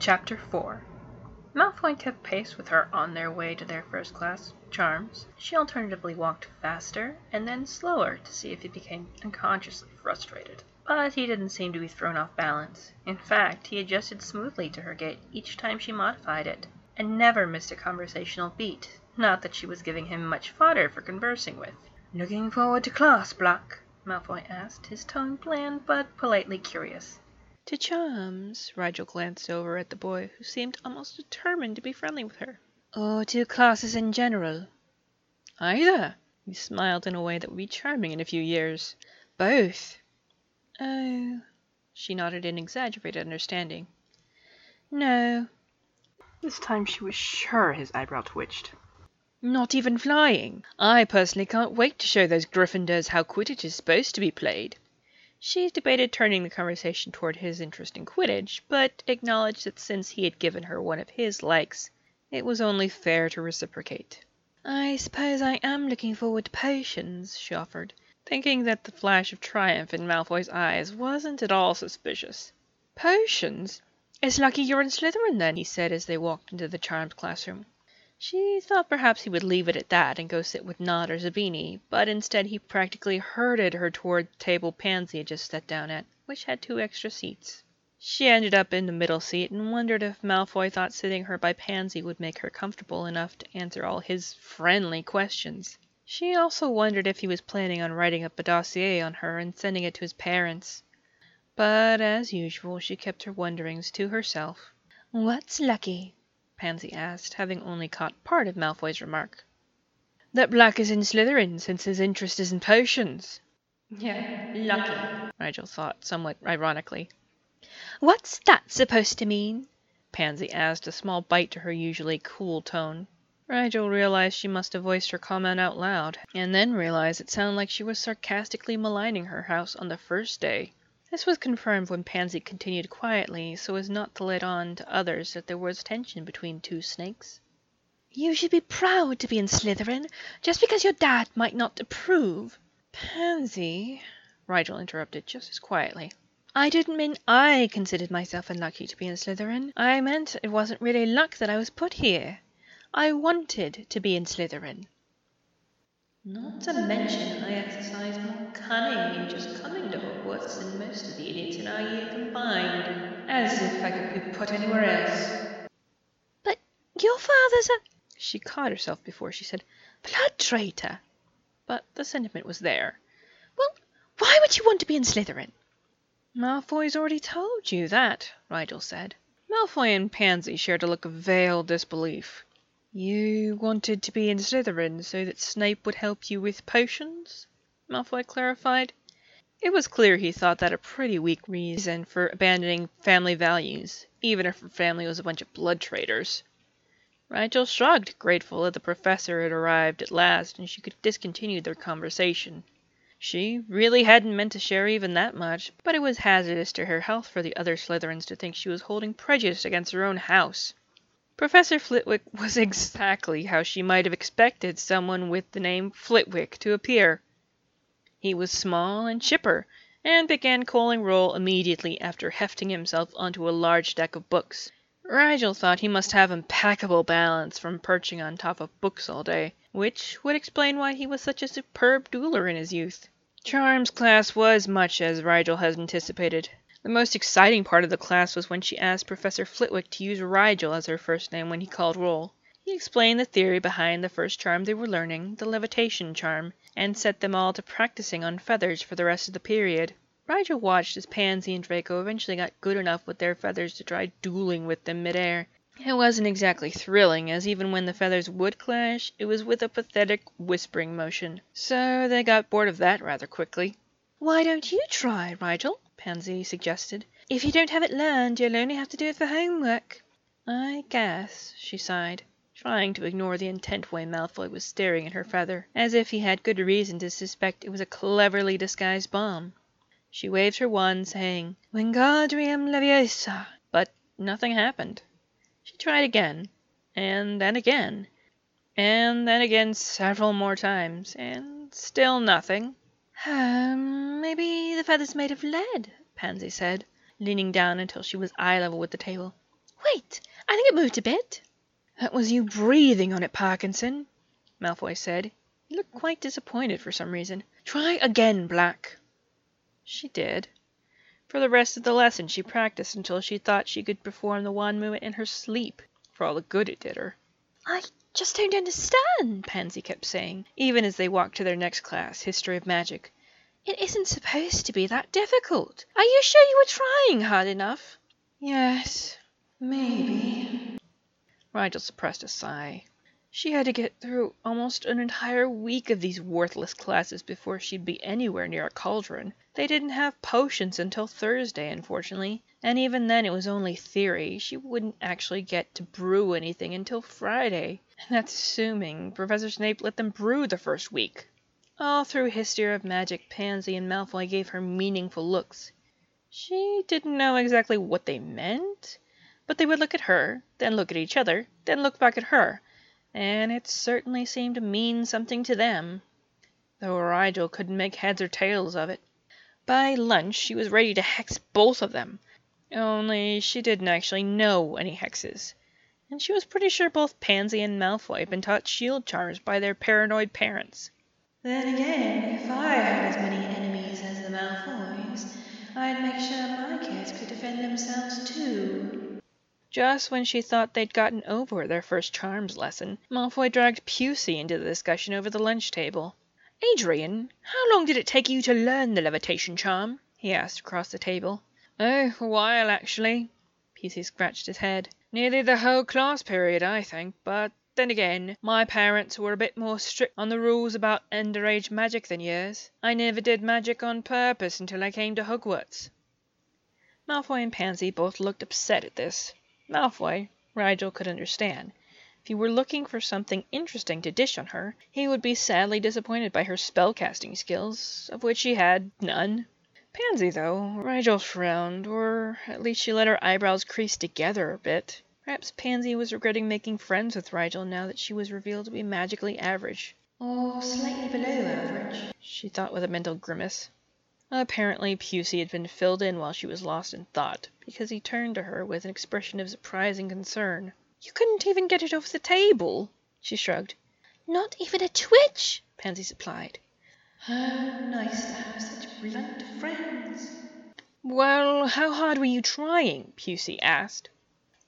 Chapter 4 Malfoy kept pace with her on their way to their first class charms. She alternately walked faster and then slower to see if he became unconsciously frustrated. But he didn't seem to be thrown off balance. In fact, he adjusted smoothly to her gait each time she modified it, and never missed a conversational beat. Not that she was giving him much fodder for conversing with. "Looking forward to class, Black?" Malfoy asked, his tone bland but politely curious. To charms? Rigel glanced over at the boy, who seemed almost determined to be friendly with her. Oh, or to classes in general? Either. He smiled in a way that would be charming in a few years. Both. Oh. She nodded in exaggerated understanding. No. This time she was sure his eyebrow twitched. Not even flying? I personally can't wait to show those Gryffindors how Quidditch is supposed to be played. She debated turning the conversation toward his interest in Quidditch, but acknowledged that since he had given her one of his likes, it was only fair to reciprocate. I suppose I am looking forward to potions, she offered, thinking that the flash of triumph in Malfoy's eyes wasn't at all suspicious. Potions? It's lucky you're in Slytherin, then, he said as they walked into the Charmed classroom. She thought perhaps he would leave it at that and go sit with Nott or Zabini, but instead he practically herded her toward the table Pansy had just sat down at, which had two extra seats. She ended up in the middle seat and wondered if Malfoy thought sitting her by Pansy would make her comfortable enough to answer all his friendly questions. She also wondered if he was planning on writing up a dossier on her and sending it to his parents. But as usual, she kept her wonderings to herself. What's lucky? Pansy asked, having only caught part of Malfoy's remark. That Black is in Slytherin, since his interest is in potions. Yeah, lucky, Rigel thought, somewhat ironically. What's that supposed to mean? Pansy asked, a small bite to her usually cool tone. Rigel realized she must have voiced her comment out loud, and then realized it sounded like she was sarcastically maligning her house on the first day. This was confirmed when Pansy continued quietly, so as not to let on to others that there was tension between two snakes. You should be proud to be in Slytherin, just because your dad might not approve. Pansy, Rigel interrupted just as quietly. I didn't mean I considered myself unlucky to be in Slytherin. I meant it wasn't really luck that I was put here. I wanted to be in Slytherin. Not to mention I exercise more cunning in just coming to Hogwarts than most of the idiots in our year combined. As if I could be put anywhere else. But your father's a... She caught herself before she said, Blood traitor. But the sentiment was there. Well, why would you want to be in Slytherin? Malfoy's already told you that, Rigel said. Malfoy and Pansy shared a look of veiled disbelief. You wanted to be in Slytherin so that Snape would help you with potions? Malfoy clarified. It was clear he thought that a pretty weak reason for abandoning family values, even if her family was a bunch of blood traitors. Rigel shrugged, grateful that the professor had arrived at last and she could discontinue their conversation. She really hadn't meant to share even that much, but it was hazardous to her health for the other Slytherins to think she was holding prejudice against her own house. Professor Flitwick was exactly how she might have expected someone with the name Flitwick to appear. He was small and chipper, and began calling roll immediately after hefting himself onto a large deck of books. Rigel thought he must have impeccable balance from perching on top of books all day, which would explain why he was such a superb dueler in his youth. Charms class was much as Rigel had anticipated. The most exciting part of the class was when she asked Professor Flitwick to use Rigel as her first name when he called roll. He explained the theory behind the first charm they were learning, the levitation charm, and set them all to practicing on feathers for the rest of the period. Rigel watched as Pansy and Draco eventually got good enough with their feathers to try dueling with them midair. It wasn't exactly thrilling, as even when the feathers would clash, it was with a pathetic whispering motion. So they got bored of that rather quickly. Why don't you try, Rigel? Pansy suggested. If you don't have it learned, you'll only have to do it for homework. I guess, she sighed, trying to ignore the intent way Malfoy was staring at her feather, as if he had good reason to suspect it was a cleverly disguised bomb. She waved her wand, saying, Wingardium Leviosa, but nothing happened. She tried again, and then again, and then again several more times, and still nothing. Um, maybe the feather's made of lead, Pansy said, leaning down until she was eye level with the table. Wait, I think it moved a bit. That was you breathing on it, Parkinson, Malfoy said. He looked quite disappointed for some reason. Try again, Black. She did. For the rest of the lesson she practiced until she thought she could perform the wand movement in her sleep, for all the good it did her. I just don't understand, Pansy kept saying, even as they walked to their next class, History of Magic. It isn't supposed to be that difficult. Are you sure you were trying hard enough? Yes, maybe. Rigel suppressed a sigh. She had to get through almost an entire week of these worthless classes before she'd be anywhere near a cauldron. They didn't have potions until Thursday, unfortunately, and even then it was only theory. She wouldn't actually get to brew anything until Friday. And that's assuming Professor Snape let them brew the first week. All through History of Magic, Pansy and Malfoy gave her meaningful looks. She didn't know exactly what they meant, but they would look at her, then look at each other, then look back at her and it certainly seemed to mean something to them, though Rigel couldn't make heads or tails of it. By lunch she was ready to hex both of them, only she didn't actually know any hexes, and she was pretty sure both Pansy and Malfoy had been taught shield charms by their paranoid parents. Then again, if I had as many enemies as the Malfoys, I'd make sure my kids could defend themselves too. Just when she thought they'd gotten over their first charms lesson, Malfoy dragged Pusey into the discussion over the lunch table. Adrian, how long did it take you to learn the levitation charm? he asked across the table. Oh, a while, actually. Pusey scratched his head. Nearly the whole class period, I think, but then again, my parents were a bit more strict on the rules about underage magic than yours. I never did magic on purpose until I came to Hogwarts. Malfoy and Pansy both looked upset at this. Malfoy, Rigel could understand. If he were looking for something interesting to dish on her, he would be sadly disappointed by her spell-casting skills, of which she had none. Pansy, though, Rigel frowned, or at least she let her eyebrows crease together a bit. Perhaps Pansy was regretting making friends with Rigel now that she was revealed to be magically average. Or slightly below average, she thought with a mental grimace. Apparently Pusey had been filled in while she was lost in thought, because he turned to her with an expression of surprising concern. You couldn't even get it off the table? She shrugged. Not even a twitch, Pansy supplied. How nice to have such blunt friends. Well, how hard were you trying? Pusey asked.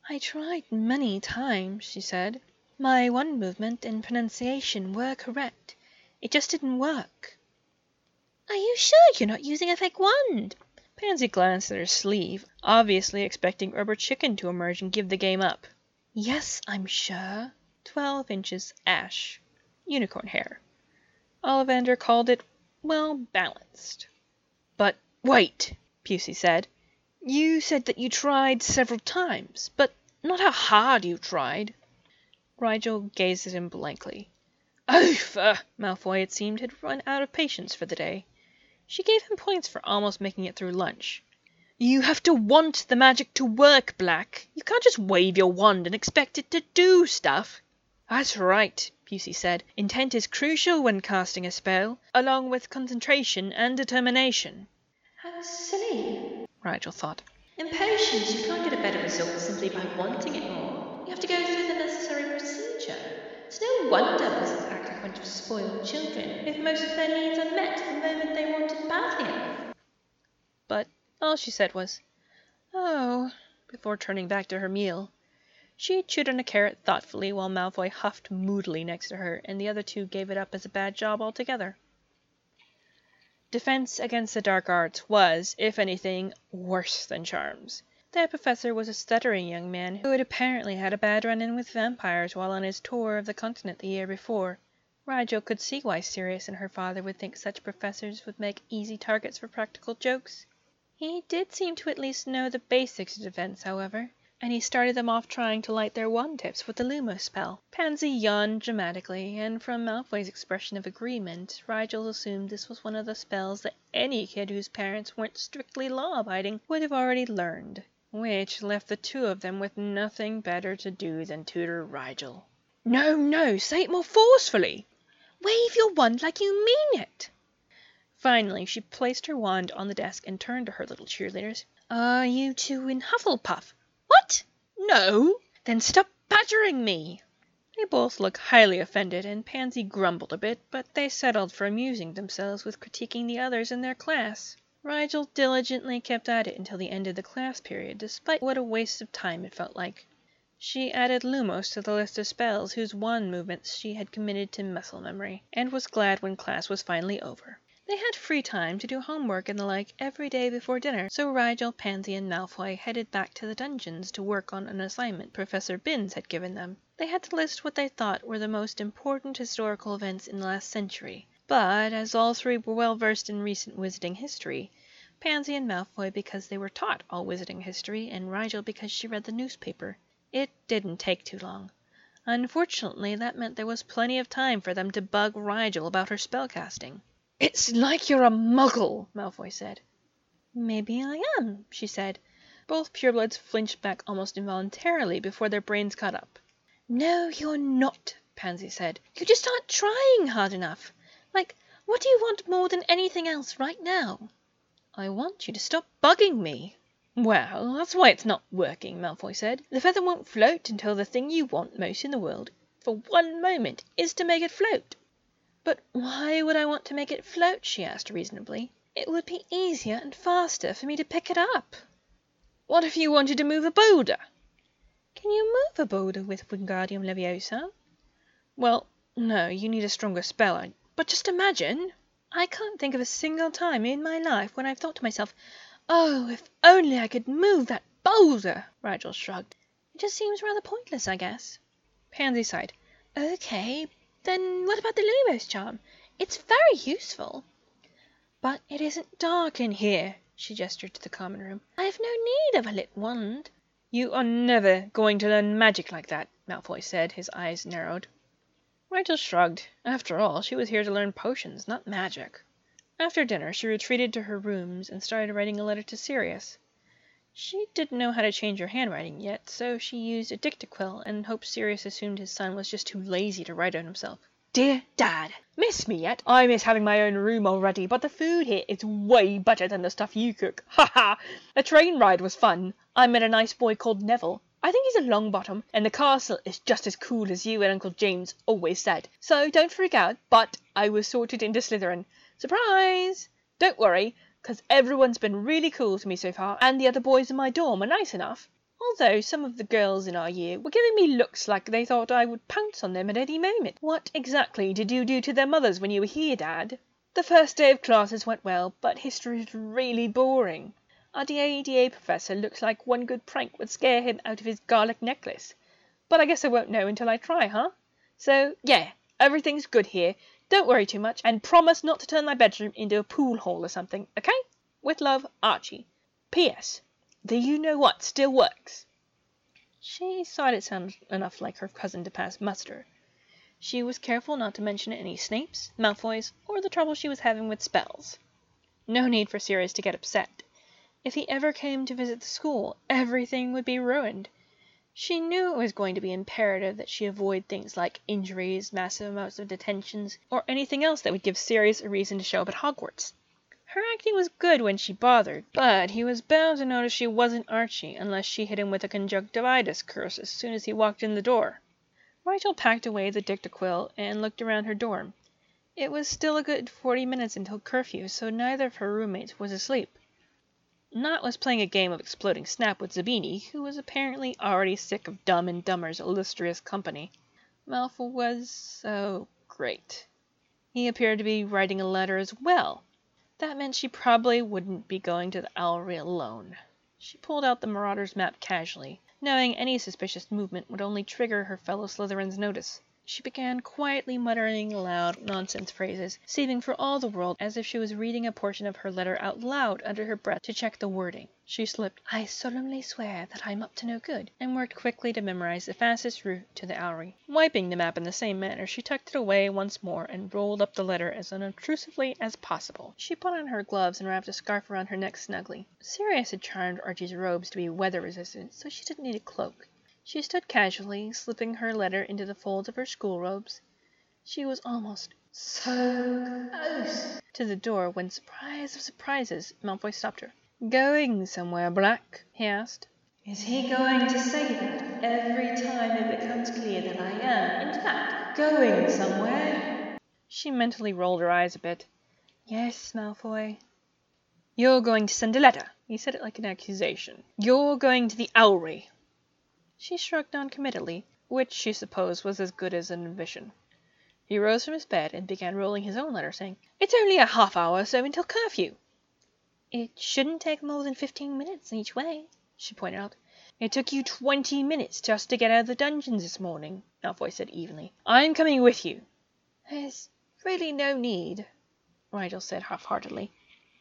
I tried many times, she said. My one movement and pronunciation were correct. It just didn't work. Are you sure you're not using a fake wand? Pansy glanced at her sleeve, obviously expecting Rubber Chicken to emerge and give the game up. Yes, I'm sure. Twelve inches ash. Unicorn hair. Ollivander called it, well, balanced. But wait, Pusey said. You said that you tried several times, but not how hard you tried. Rigel gazed at him blankly. Oof! Uh, Malfoy, it seemed, had run out of patience for the day. She gave him points for almost making it through lunch. You have to want the magic to work, Black. You can't just wave your wand and expect it to do stuff. That's right, Pusey said. Intent is crucial when casting a spell, along with concentration and determination. How silly, Rigel thought. In potions, you can't get a better result simply by wanting it more. You have to go through the necessary procedure. It's no wonder wizards act like a bunch of spoiled children if most of their needs are met the moment they want it badly enough. But all she said was, "Oh," before turning back to her meal. She chewed on a carrot thoughtfully while Malfoy huffed moodily next to her, and the other two gave it up as a bad job altogether. Defense against the dark arts was, if anything, worse than charms. That professor was a stuttering young man who had apparently had a bad run-in with vampires while on his tour of the continent the year before. Rigel could see why Sirius and her father would think such professors would make easy targets for practical jokes. He did seem to at least know the basics of defense, however, and he started them off trying to light their wand tips with the Lumos spell. Pansy yawned dramatically, and from Malfoy's expression of agreement, Rigel assumed this was one of the spells that any kid whose parents weren't strictly law-abiding would have already learned which left the two of them with nothing better to do than tutor Rigel. No, no, say it more forcefully. Wave your wand like you mean it. Finally, she placed her wand on the desk and turned to her little cheerleaders. Are you two in Hufflepuff? No? Then stop badgering me. They both looked highly offended, and Pansy grumbled a bit, but they settled for amusing themselves with critiquing the others in their class. Rigel diligently kept at it until the end of the class period, despite what a waste of time it felt like. She added Lumos to the list of spells whose wand movements she had committed to muscle memory, and was glad when class was finally over. They had free time to do homework and the like every day before dinner, so Rigel, Pansy, and Malfoy headed back to the dungeons to work on an assignment Professor Binns had given them. They had to list what they thought were the most important historical events in the last century, but as all three were well versed in recent Wizarding history, Pansy and Malfoy because they were taught all Wizarding history, and Rigel because she read the newspaper, it didn't take too long. Unfortunately, that meant there was plenty of time for them to bug Rigel about her spellcasting. "It's like you're a Muggle," Malfoy said. "Maybe I am," she said. Both purebloods flinched back almost involuntarily before their brains caught up. "No, you're not," Pansy said. "You just aren't trying hard enough. Like, what do you want more than anything else right now?" "I want you to stop bugging me." "Well, that's why it's not working," Malfoy said. "The feather won't float until the thing you want most in the world for one moment is to make it float. "But why would I want to make it float?" she asked reasonably. "It would be easier and faster for me to pick it up." "What if you wanted to move a boulder?" "Can you move a boulder with Wingardium Leviosa?" "Well, no, you need a stronger spell. But just imagine!" "I can't think of a single time in my life when I've thought to myself, 'Oh, if only I could move that boulder!'" Rigel shrugged. "It just seems rather pointless, I guess." Pansy sighed. "O.K. Then what about the Lumos charm? It's very useful." "But it isn't dark in here." She gestured to the common room. "I've no need of a lit wand." "You are never going to learn magic like that," Malfoy said, his eyes narrowed. Rigel shrugged. After all, she was here to learn potions, not magic. After dinner she retreated to her rooms and started writing a letter to Sirius. She didn't know how to change her handwriting yet, so she used a dictaquill and hoped Sirius assumed his son was just too lazy to write it himself. Dear Dad, Miss me yet? I miss having my own room already, but the food here is way better than the stuff you cook. Ha ha! The train ride was fun. I met a nice boy called Neville. I think he's a Longbottom, and the castle is just as cool as you and Uncle James always said. So don't freak out, but I was sorted into Slytherin. Surprise! Don't worry, 'cause everyone's been really cool to me so far, and the other boys in my dorm are nice enough. Although some of the girls in our year were giving me looks like they thought I would pounce on them at any moment. What exactly did you do to their mothers when you were here, Dad? The first day of classes went well, but history is really boring. Our DADA professor looks like one good prank would scare him out of his garlic necklace. But I guess I won't know until I try, huh? So, yeah, everything's good here. Don't worry too much, and promise not to turn my bedroom into a pool hall or something, okay? With love, Archie. P.S. The you know what still works. She thought it sounded enough like her cousin to pass muster. She was careful not to mention any Snapes, Malfoys, or the trouble she was having with spells. No need for Sirius to get upset. If he ever came to visit the school, everything would be ruined. She knew it was going to be imperative that she avoid things like injuries, massive amounts of detentions, or anything else that would give Sirius a reason to show up at Hogwarts. Her acting was good when she bothered, but he was bound to notice she wasn't Archie unless she hit him with a conjunctivitis curse as soon as he walked in the door. Rigel packed away the dictaquill and looked around her dorm. It was still a good forty minutes until curfew, so neither of her roommates was asleep. Nott was playing a game of exploding snap with Zabini, who was apparently already sick of Dumb and Dumber's illustrious company. Malfoy was oh great. He appeared to be writing a letter as well. That meant she probably wouldn't be going to the Owlery alone. She pulled out the Marauder's map casually, knowing any suspicious movement would only trigger her fellow Slytherins' notice. She began quietly muttering aloud nonsense phrases, seeming for all the world as if she was reading a portion of her letter out loud under her breath to check the wording. She slipped, I solemnly swear that I'm up to no good, and worked quickly to memorize the fastest route to the Owlery. Wiping the map in the same manner, she tucked it away once more and rolled up the letter as unobtrusively as possible. She put on her gloves and wrapped a scarf around her neck snugly. Sirius had charmed Archie's robes to be weather resistant, so she didn't need a cloak. She stood casually, slipping her letter into the folds of her school robes. She was almost so close to the door when, surprise of surprises, Malfoy stopped her. "Going somewhere, Black?" he asked. Is he going to say that every time it becomes clear that I am, in fact, going somewhere? She mentally rolled her eyes a bit. Yes, Malfoy. You're going to send a letter. He said it like an accusation. You're going to the Owlery. She shrugged noncommittally, which she supposed was as good as an admission. He rose from his bed and began rolling his own letter, saying, It's only a half hour or so until curfew. It shouldn't take more than fifteen minutes each way, she pointed out. It took you twenty minutes just to get out of the dungeons this morning, Malfoy said evenly. I'm coming with you. There's really no need, Rigel said half-heartedly.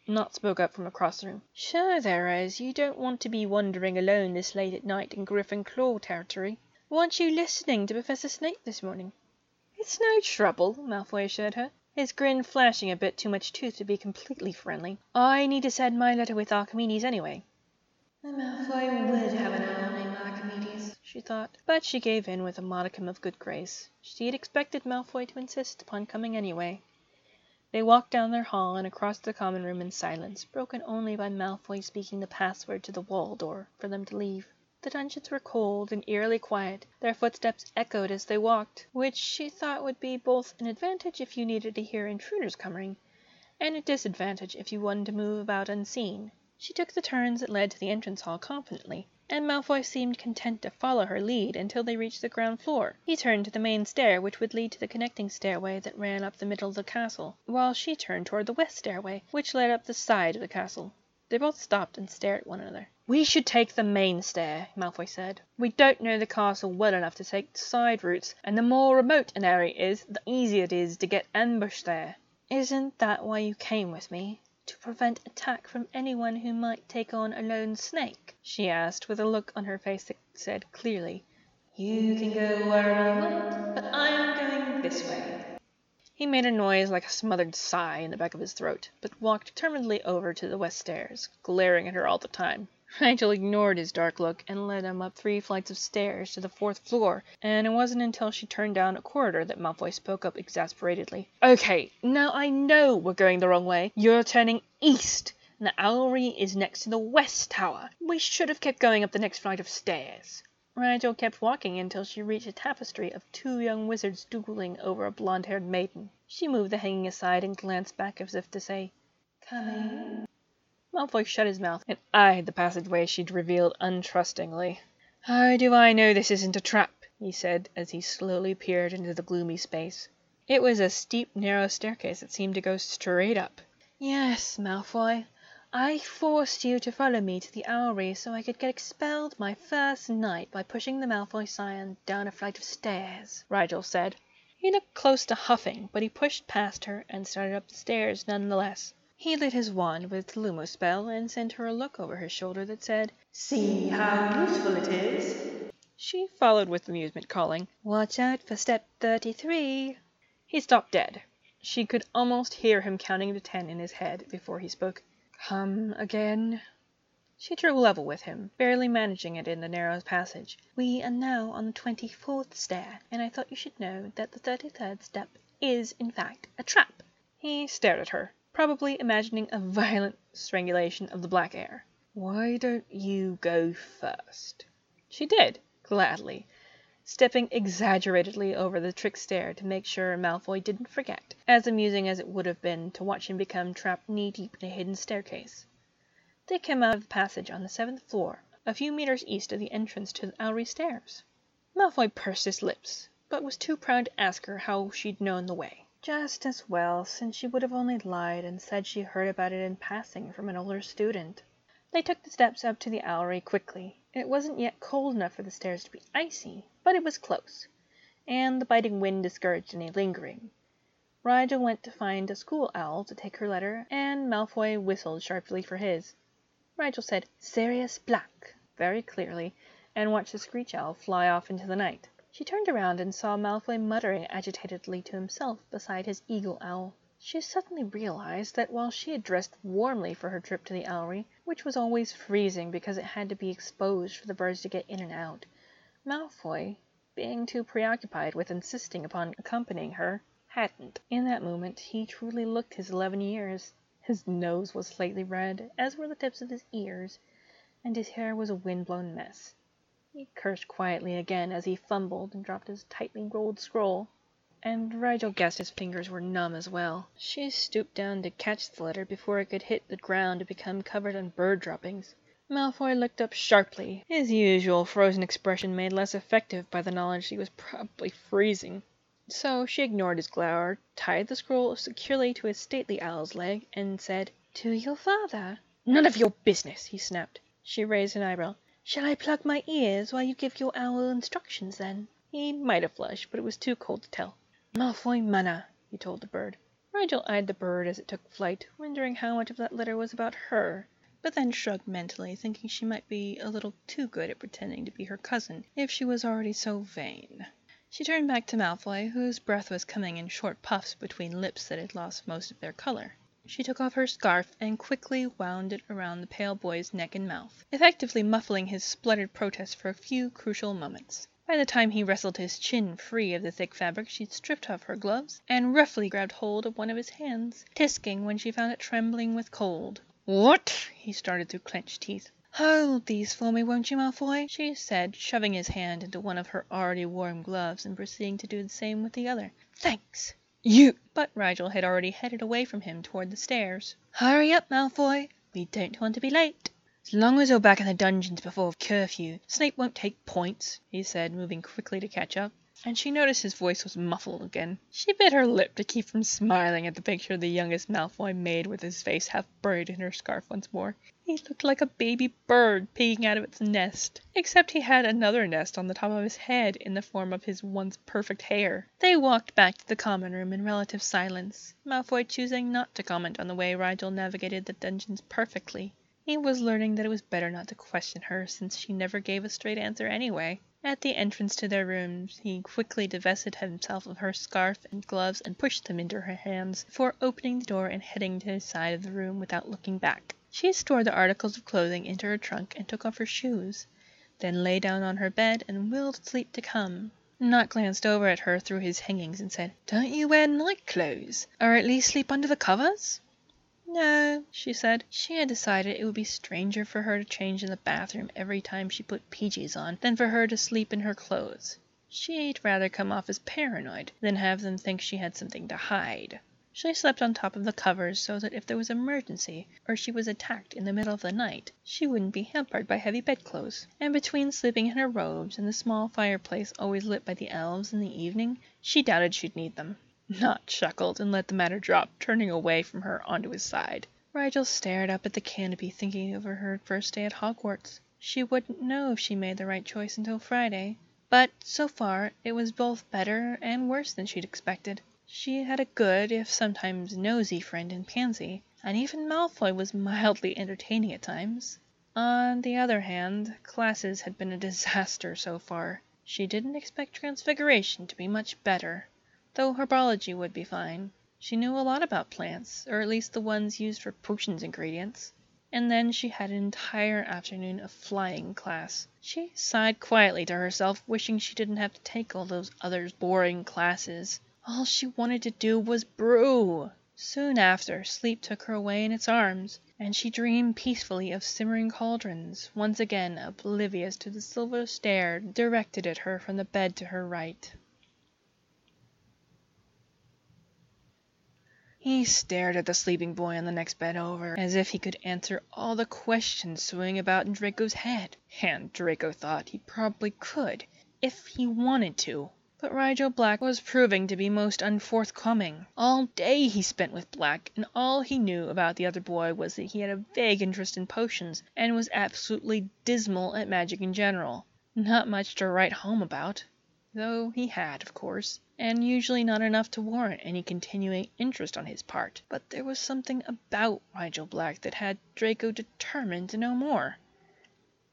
Nott spoke up from across the room. Sure there is. You don't want to be wandering alone this late at night in Griffin Claw territory. Weren't you listening to Professor Snape this morning? It's no trouble, Malfoy assured her, his grin flashing a bit too much tooth to be completely friendly. I need to send my letter with Archimedes anyway. Malfoy would have an owl named Archimedes, she thought, but she gave in with a modicum of good grace. She had expected Malfoy to insist upon coming anyway. They walked down their hall and across the common room in silence, broken only by Malfoy speaking the password to the wall door for them to leave. The dungeons were cold and eerily quiet. Their footsteps echoed as they walked, which she thought would be both an advantage if you needed to hear intruders coming, and a disadvantage if you wanted to move about unseen. She took the turns that led to the entrance hall confidently and Malfoy seemed content to follow her lead until they reached the ground floor. He turned to the main stair which would lead to the connecting stairway that ran up the middle of the castle, while she turned toward the west stairway, which led up the side of the castle. They both stopped and stared at one another. We should take the main stair, Malfoy said. We don't know the castle well enough to take side routes, and the more remote an area is, the easier it is to get ambushed there. Isn't that why you came with me? To prevent attack from anyone who might take on a lone snake?" she asked, with a look on her face that said clearly, "You can go wherever you want, but I'm going this way." He made a noise like a smothered sigh in the back of his throat, but walked determinedly over to the west stairs, glaring at her all the time. Rigel ignored his dark look and led him up three flights of stairs to the fourth floor, and it wasn't until she turned down a corridor that Malfoy spoke up exasperatedly. Okay, now I know we're going the wrong way. You're turning east, and the owlery is next to the west tower. We should have kept going up the next flight of stairs. Rigel kept walking until she reached a tapestry of two young wizards dueling over a blonde-haired maiden. She moved the hanging aside and glanced back as if to say, Coming. Malfoy shut his mouth and eyed the passageway she'd revealed untrustingly. How do I know this isn't a trap? he said as he slowly peered into the gloomy space. It was a steep, narrow staircase that seemed to go straight up. Yes, Malfoy. I forced you to follow me to the Owlery so I could get expelled my first night by pushing the Malfoy scion down a flight of stairs, Rigel said. He looked close to huffing, but he pushed past her and started up the stairs none the less. He lit his wand with the Lumos spell and sent her a look over his shoulder that said, See how useful it is. She followed with amusement, calling, Watch out for step thirty-three. He stopped dead. She could almost hear him counting to ten in his head before he spoke. Come again? She drew level with him, barely managing it in the narrow passage. We are now on the twenty-fourth stair, and I thought you should know that the thirty-third step is, in fact, a trap. He stared at her probably imagining a violent strangulation of the black air. Why don't you go first? She did, gladly, stepping exaggeratedly over the trick stair to make sure Malfoy didn't forget, as amusing as it would have been to watch him become trapped knee-deep in a hidden staircase. They came out of the passage on the seventh floor, a few meters east of the entrance to the Owlery stairs. Malfoy pursed his lips, but was too proud to ask her how she'd known the way. Just as well, since she would have only lied and said she heard about it in passing from an older student. They took the steps up to the Owlery quickly. It wasn't yet cold enough for the stairs to be icy, but it was close, and the biting wind discouraged any lingering. Rigel went to find a school owl to take her letter, and Malfoy whistled sharply for his. Rigel said Sirius Black very clearly, and watched the screech owl fly off into the night. She turned around and saw Malfoy muttering agitatedly to himself beside his eagle owl. She suddenly realized that while she had dressed warmly for her trip to the Owlery, which was always freezing because it had to be exposed for the birds to get in and out, Malfoy, being too preoccupied with insisting upon accompanying her, hadn't. In that moment he truly looked his eleven years. His nose was slightly red, as were the tips of his ears, and his hair was a wind-blown mess. He cursed quietly again as he fumbled and dropped his tightly rolled scroll. And Rigel guessed his fingers were numb as well. She stooped down to catch the letter before it could hit the ground and become covered in bird droppings. Malfoy looked up sharply, his usual frozen expression made less effective by the knowledge he was probably freezing. So she ignored his glower, tied the scroll securely to his stately owl's leg, and said, To your father. None of your business, he snapped. She raised an eyebrow. Shall I plug my ears while you give your owl instructions, then? He might have flushed, but it was too cold to tell. Malfoy Manor, he told the bird. Rigel eyed the bird as it took flight, wondering how much of that letter was about her, but then shrugged mentally, thinking she might be a little too good at pretending to be her cousin if she was already so vain. She turned back to Malfoy, whose breath was coming in short puffs between lips that had lost most of their color. She took off her scarf and quickly wound it around the pale boy's neck and mouth, effectively muffling his spluttered protest for a few crucial moments. By the time he wrestled his chin free of the thick fabric, she'd stripped off her gloves and roughly grabbed hold of one of his hands, tisking when she found it trembling with cold. What? he started through clenched teeth. Hold these for me, won't you, Malfoy? she said, shoving his hand into one of her already warm gloves and proceeding to do the same with the other. Thanks. You! But Rigel had already headed away from him toward the stairs. Hurry up, Malfoy. We don't want to be late. As long as you're back in the dungeons before curfew, Snape won't take points, he said, moving quickly to catch up and she noticed his voice was muffled again. She bit her lip to keep from smiling at the picture the youngest Malfoy made with his face half buried in her scarf once more. He looked like a baby bird peeking out of its nest, except he had another nest on the top of his head in the form of his once perfect hair. They walked back to the common room in relative silence, Malfoy choosing not to comment on the way Rigel navigated the dungeons perfectly. He was learning that it was better not to question her since she never gave a straight answer anyway. At the entrance to their rooms he quickly divested himself of her scarf and gloves and pushed them into her hands before opening the door and heading to his side of the room without looking back. She stored the articles of clothing into her trunk and took off her shoes, then lay down on her bed and willed sleep to come. Nott glanced over at her through his hangings and said, Don't you wear night clothes? Or at least sleep under the covers? No, she said. She had decided it would be stranger for her to change in the bathroom every time she put PJs on than for her to sleep in her clothes. She'd rather come off as paranoid than have them think she had something to hide. She slept on top of the covers so that if there was an emergency or she was attacked in the middle of the night, she wouldn't be hampered by heavy bedclothes. And between sleeping in her robes and the small fireplace always lit by the elves in the evening, she doubted she'd need them. Nott chuckled and let the matter drop, turning away from her onto his side. Rigel stared up at the canopy, thinking over her first day at Hogwarts. She wouldn't know if she made the right choice until Friday. But, so far, it was both better and worse than she'd expected. She had a good, if sometimes nosy, friend in Pansy, and even Malfoy was mildly entertaining at times. On the other hand, classes had been a disaster so far. She didn't expect Transfiguration to be much better though herbology would be fine. She knew a lot about plants, or at least the ones used for potions ingredients. And then she had an entire afternoon of flying class. She sighed quietly to herself, wishing she didn't have to take all those other boring classes. All she wanted to do was brew. Soon after, sleep took her away in its arms, and she dreamed peacefully of simmering cauldrons, once again oblivious to the silver stare directed at her from the bed to her right. He stared at the sleeping boy on the next bed over, as if he could answer all the questions swimming about in Draco's head. And Draco thought he probably could, if he wanted to. But Rigel Black was proving to be most unforthcoming. All day he spent with Black, and all he knew about the other boy was that he had a vague interest in potions, and was absolutely dismal at magic in general. Not much to write home about though he had, of course, and usually not enough to warrant any continuing interest on his part. But there was something about Rigel Black that had Draco determined to know more.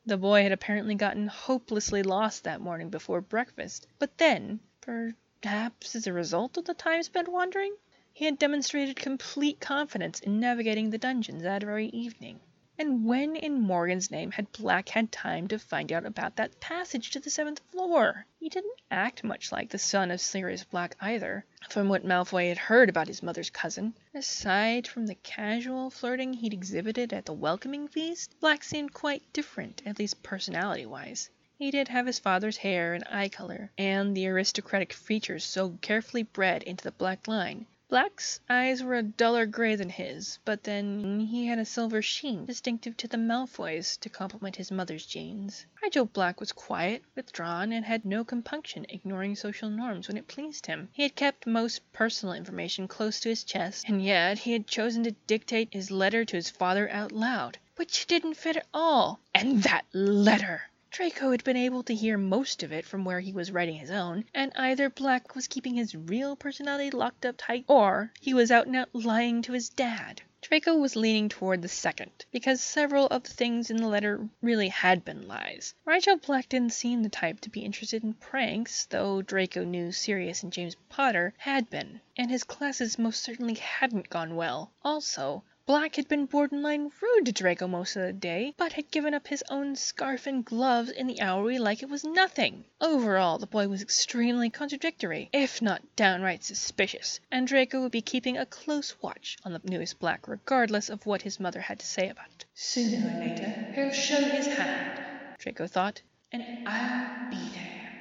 The boy had apparently gotten hopelessly lost that morning before breakfast, but then, perhaps as a result of the time spent wandering, he had demonstrated complete confidence in navigating the dungeons that very evening. And when in Morgan's name had Black had time to find out about that passage to the seventh floor? He didn't act much like the son of Sirius Black either, from what Malfoy had heard about his mother's cousin. Aside from the casual flirting he'd exhibited at the welcoming feast, Black seemed quite different, at least personality-wise. He did have his father's hair and eye color, and the aristocratic features so carefully bred into the black line, Black's eyes were a duller gray than his, but then he had a silver sheen distinctive to the Malfoys to complement his mother's genes. Rigel Black was quiet, withdrawn, and had no compunction ignoring social norms when it pleased him. He had kept most personal information close to his chest, and yet he had chosen to dictate his letter to his father out loud, which didn't fit at all. And that letter! Draco had been able to hear most of it from where he was writing his own, and either Black was keeping his real personality locked up tight, or he was out and out lying to his dad. Draco was leaning toward the second, because several of the things in the letter really had been lies. Rigel Black didn't seem the type to be interested in pranks, though Draco knew Sirius and James Potter had been, and his classes most certainly hadn't gone well. Also, Black had been borderline rude to Draco most of the day, but had given up his own scarf and gloves in the Owlery like it was nothing. Overall, the boy was extremely contradictory, if not downright suspicious, and Draco would be keeping a close watch on the newest Black regardless of what his mother had to say about it. Sooner or later, he'll show his hand, Draco thought, and I'll be there.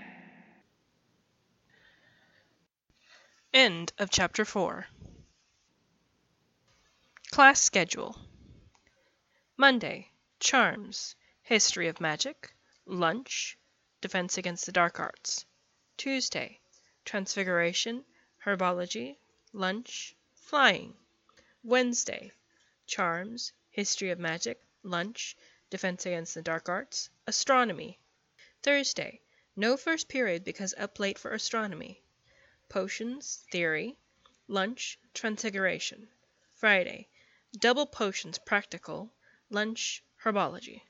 End of chapter 4 Class schedule Monday, Charms, History of Magic, Lunch, Defense Against the Dark Arts. Tuesday, Transfiguration, Herbology, Lunch, Flying. Wednesday, Charms, History of Magic, Lunch, Defense Against the Dark Arts, Astronomy. Thursday, no first period because up late for astronomy. Potions, Theory, Lunch, Transfiguration. Friday, Double potions practical. Lunch herbology.